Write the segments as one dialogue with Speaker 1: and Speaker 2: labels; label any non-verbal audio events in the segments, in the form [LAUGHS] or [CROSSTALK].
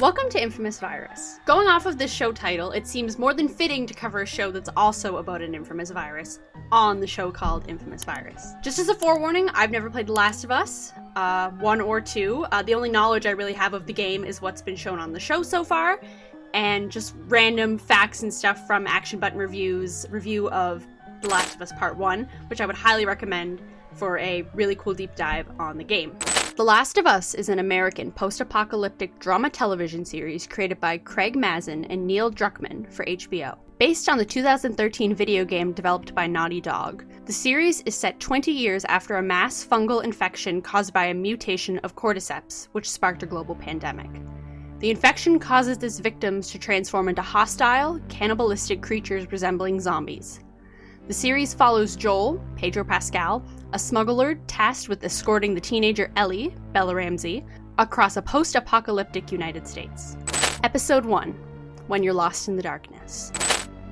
Speaker 1: Welcome to Infamous Virus. Going off of this show title, it seems more than fitting to cover a show that's also about an infamous virus on the show called Infamous Virus. Just as a forewarning, I've never played The Last of Us, uh, one or two. Uh, the only knowledge I really have of the game is what's been shown on the show so far, and just random facts and stuff from Action Button Reviews review of The Last of Us Part 1, which I would highly recommend for a really cool deep dive on the game. The Last of Us is an American post apocalyptic drama television series created by Craig Mazin and Neil Druckmann for HBO. Based on the 2013 video game developed by Naughty Dog, the series is set 20 years after a mass fungal infection caused by a mutation of cordyceps, which sparked a global pandemic. The infection causes its victims to transform into hostile, cannibalistic creatures resembling zombies. The series follows Joel, Pedro Pascal, a smuggler tasked with escorting the teenager Ellie, Bella Ramsey, across a post apocalyptic United States. Episode 1 When You're Lost in the Darkness.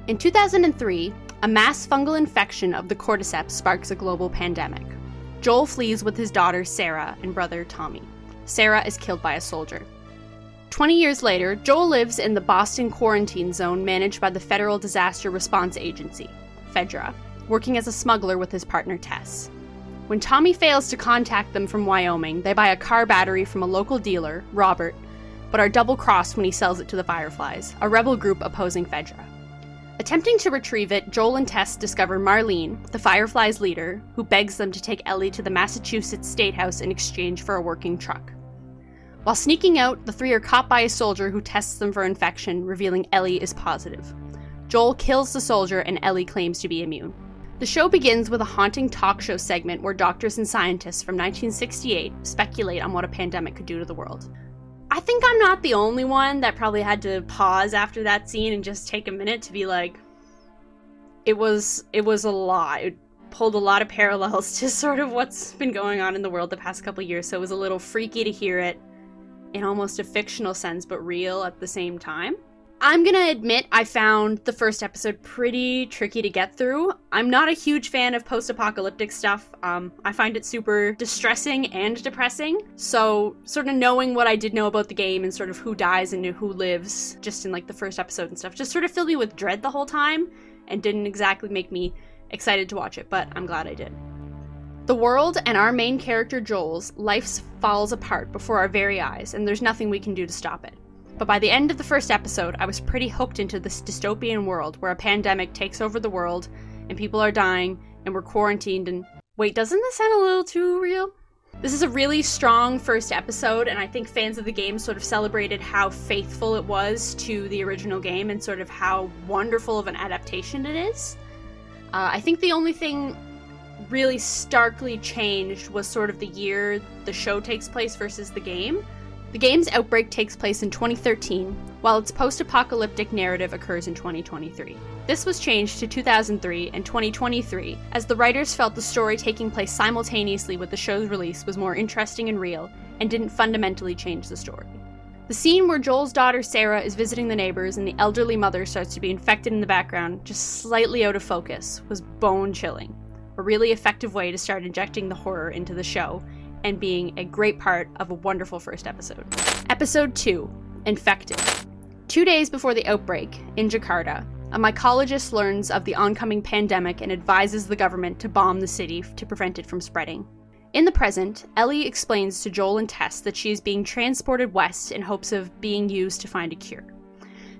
Speaker 1: In 2003, a mass fungal infection of the cordyceps sparks a global pandemic. Joel flees with his daughter Sarah and brother Tommy. Sarah is killed by a soldier. 20 years later, Joel lives in the Boston quarantine zone managed by the Federal Disaster Response Agency, FEDRA, working as a smuggler with his partner Tess. When Tommy fails to contact them from Wyoming, they buy a car battery from a local dealer, Robert, but are double crossed when he sells it to the Fireflies, a rebel group opposing Fedra. Attempting to retrieve it, Joel and Tess discover Marlene, the Fireflies' leader, who begs them to take Ellie to the Massachusetts State House in exchange for a working truck. While sneaking out, the three are caught by a soldier who tests them for infection, revealing Ellie is positive. Joel kills the soldier, and Ellie claims to be immune. The show begins with a haunting talk show segment where doctors and scientists from 1968 speculate on what a pandemic could do to the world. I think I'm not the only one that probably had to pause after that scene and just take a minute to be like it was it was a lot. It pulled a lot of parallels [LAUGHS] to sort of what's been going on in the world the past couple years, so it was a little freaky to hear it in almost a fictional sense but real at the same time. I'm gonna admit I found the first episode pretty tricky to get through. I'm not a huge fan of post apocalyptic stuff. Um, I find it super distressing and depressing. So, sort of knowing what I did know about the game and sort of who dies and who lives just in like the first episode and stuff just sort of filled me with dread the whole time and didn't exactly make me excited to watch it, but I'm glad I did. The world and our main character Joel's life falls apart before our very eyes, and there's nothing we can do to stop it. But by the end of the first episode, I was pretty hooked into this dystopian world where a pandemic takes over the world and people are dying and we're quarantined and. Wait, doesn't this sound a little too real? This is a really strong first episode, and I think fans of the game sort of celebrated how faithful it was to the original game and sort of how wonderful of an adaptation it is. Uh, I think the only thing really starkly changed was sort of the year the show takes place versus the game. The game's outbreak takes place in 2013, while its post apocalyptic narrative occurs in 2023. This was changed to 2003 and 2023 as the writers felt the story taking place simultaneously with the show's release was more interesting and real and didn't fundamentally change the story. The scene where Joel's daughter Sarah is visiting the neighbors and the elderly mother starts to be infected in the background, just slightly out of focus, was bone chilling. A really effective way to start injecting the horror into the show and being a great part of a wonderful first episode. Episode 2 Infected. Two days before the outbreak, in Jakarta, a mycologist learns of the oncoming pandemic and advises the government to bomb the city to prevent it from spreading. In the present, Ellie explains to Joel and Tess that she is being transported west in hopes of being used to find a cure.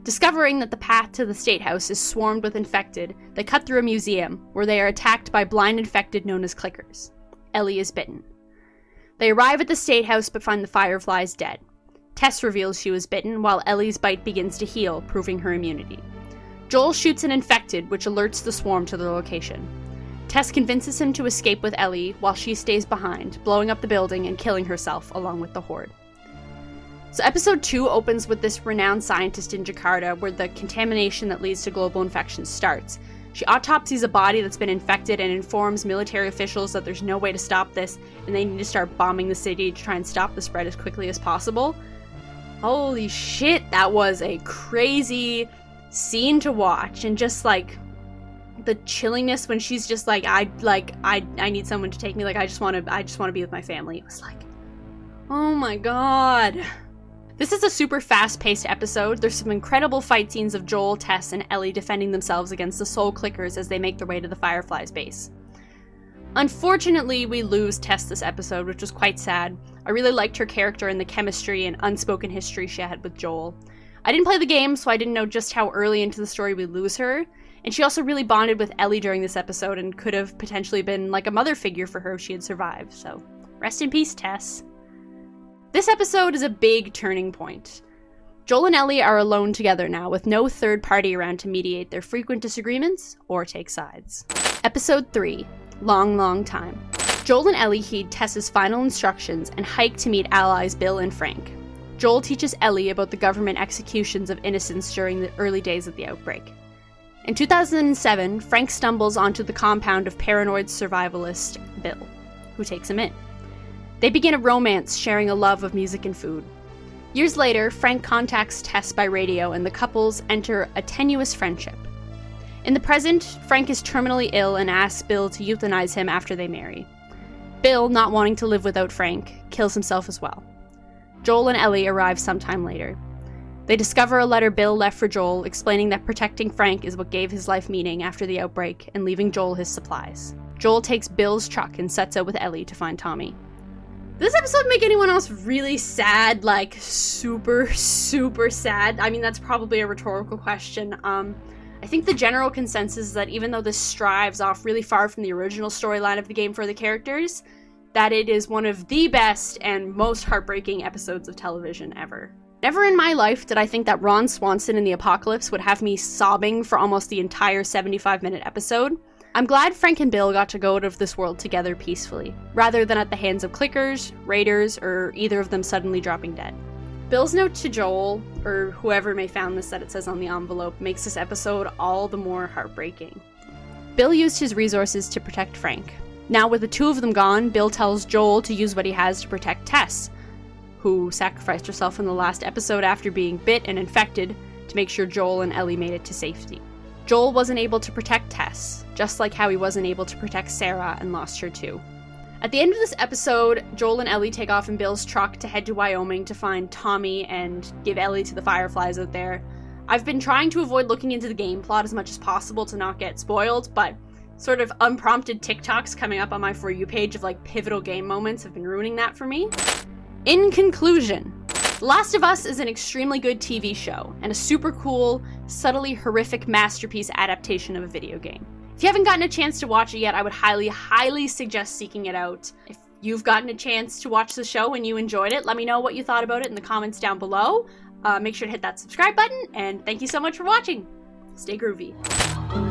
Speaker 1: Discovering that the path to the State House is swarmed with infected, they cut through a museum where they are attacked by blind infected known as clickers. Ellie is bitten. They arrive at the State House but find the Fireflies dead. Tess reveals she was bitten, while Ellie's bite begins to heal, proving her immunity. Joel shoots an infected, which alerts the swarm to their location. Tess convinces him to escape with Ellie while she stays behind, blowing up the building and killing herself along with the Horde. So, episode 2 opens with this renowned scientist in Jakarta where the contamination that leads to global infection starts, she autopsies a body that's been infected and informs military officials that there's no way to stop this and they need to start bombing the city to try and stop the spread as quickly as possible. Holy shit, that was a crazy scene to watch and just like the chillingness when she's just like I like I I need someone to take me like I just want to I just want to be with my family. It was like Oh my god. This is a super fast paced episode. There's some incredible fight scenes of Joel, Tess, and Ellie defending themselves against the Soul Clickers as they make their way to the Fireflies base. Unfortunately, we lose Tess this episode, which was quite sad. I really liked her character and the chemistry and unspoken history she had with Joel. I didn't play the game, so I didn't know just how early into the story we lose her. And she also really bonded with Ellie during this episode and could have potentially been like a mother figure for her if she had survived. So, rest in peace, Tess. This episode is a big turning point. Joel and Ellie are alone together now, with no third party around to mediate their frequent disagreements or take sides. Episode 3 Long, Long Time. Joel and Ellie heed Tess's final instructions and hike to meet allies Bill and Frank. Joel teaches Ellie about the government executions of innocents during the early days of the outbreak. In 2007, Frank stumbles onto the compound of paranoid survivalist Bill, who takes him in. They begin a romance, sharing a love of music and food. Years later, Frank contacts Tess by radio, and the couples enter a tenuous friendship. In the present, Frank is terminally ill and asks Bill to euthanize him after they marry. Bill, not wanting to live without Frank, kills himself as well. Joel and Ellie arrive sometime later. They discover a letter Bill left for Joel explaining that protecting Frank is what gave his life meaning after the outbreak and leaving Joel his supplies. Joel takes Bill's truck and sets out with Ellie to find Tommy. Does this episode make anyone else really sad? Like super, super sad? I mean, that's probably a rhetorical question. Um, I think the general consensus is that even though this strives off really far from the original storyline of the game for the characters, that it is one of the best and most heartbreaking episodes of television ever. Never in my life did I think that Ron Swanson in the apocalypse would have me sobbing for almost the entire 75 minute episode. I'm glad Frank and Bill got to go out of this world together peacefully, rather than at the hands of clickers, raiders, or either of them suddenly dropping dead. Bill's note to Joel, or whoever may found this that it says on the envelope, makes this episode all the more heartbreaking. Bill used his resources to protect Frank. Now, with the two of them gone, Bill tells Joel to use what he has to protect Tess, who sacrificed herself in the last episode after being bit and infected to make sure Joel and Ellie made it to safety. Joel wasn't able to protect Tess, just like how he wasn't able to protect Sarah and lost her too. At the end of this episode, Joel and Ellie take off in Bill's truck to head to Wyoming to find Tommy and give Ellie to the Fireflies out there. I've been trying to avoid looking into the game plot as much as possible to not get spoiled, but sort of unprompted TikToks coming up on my For You page of like pivotal game moments have been ruining that for me. In conclusion, Last of Us is an extremely good TV show and a super cool, subtly horrific masterpiece adaptation of a video game. If you haven't gotten a chance to watch it yet, I would highly, highly suggest seeking it out. If you've gotten a chance to watch the show and you enjoyed it, let me know what you thought about it in the comments down below. Uh, make sure to hit that subscribe button, and thank you so much for watching. Stay groovy.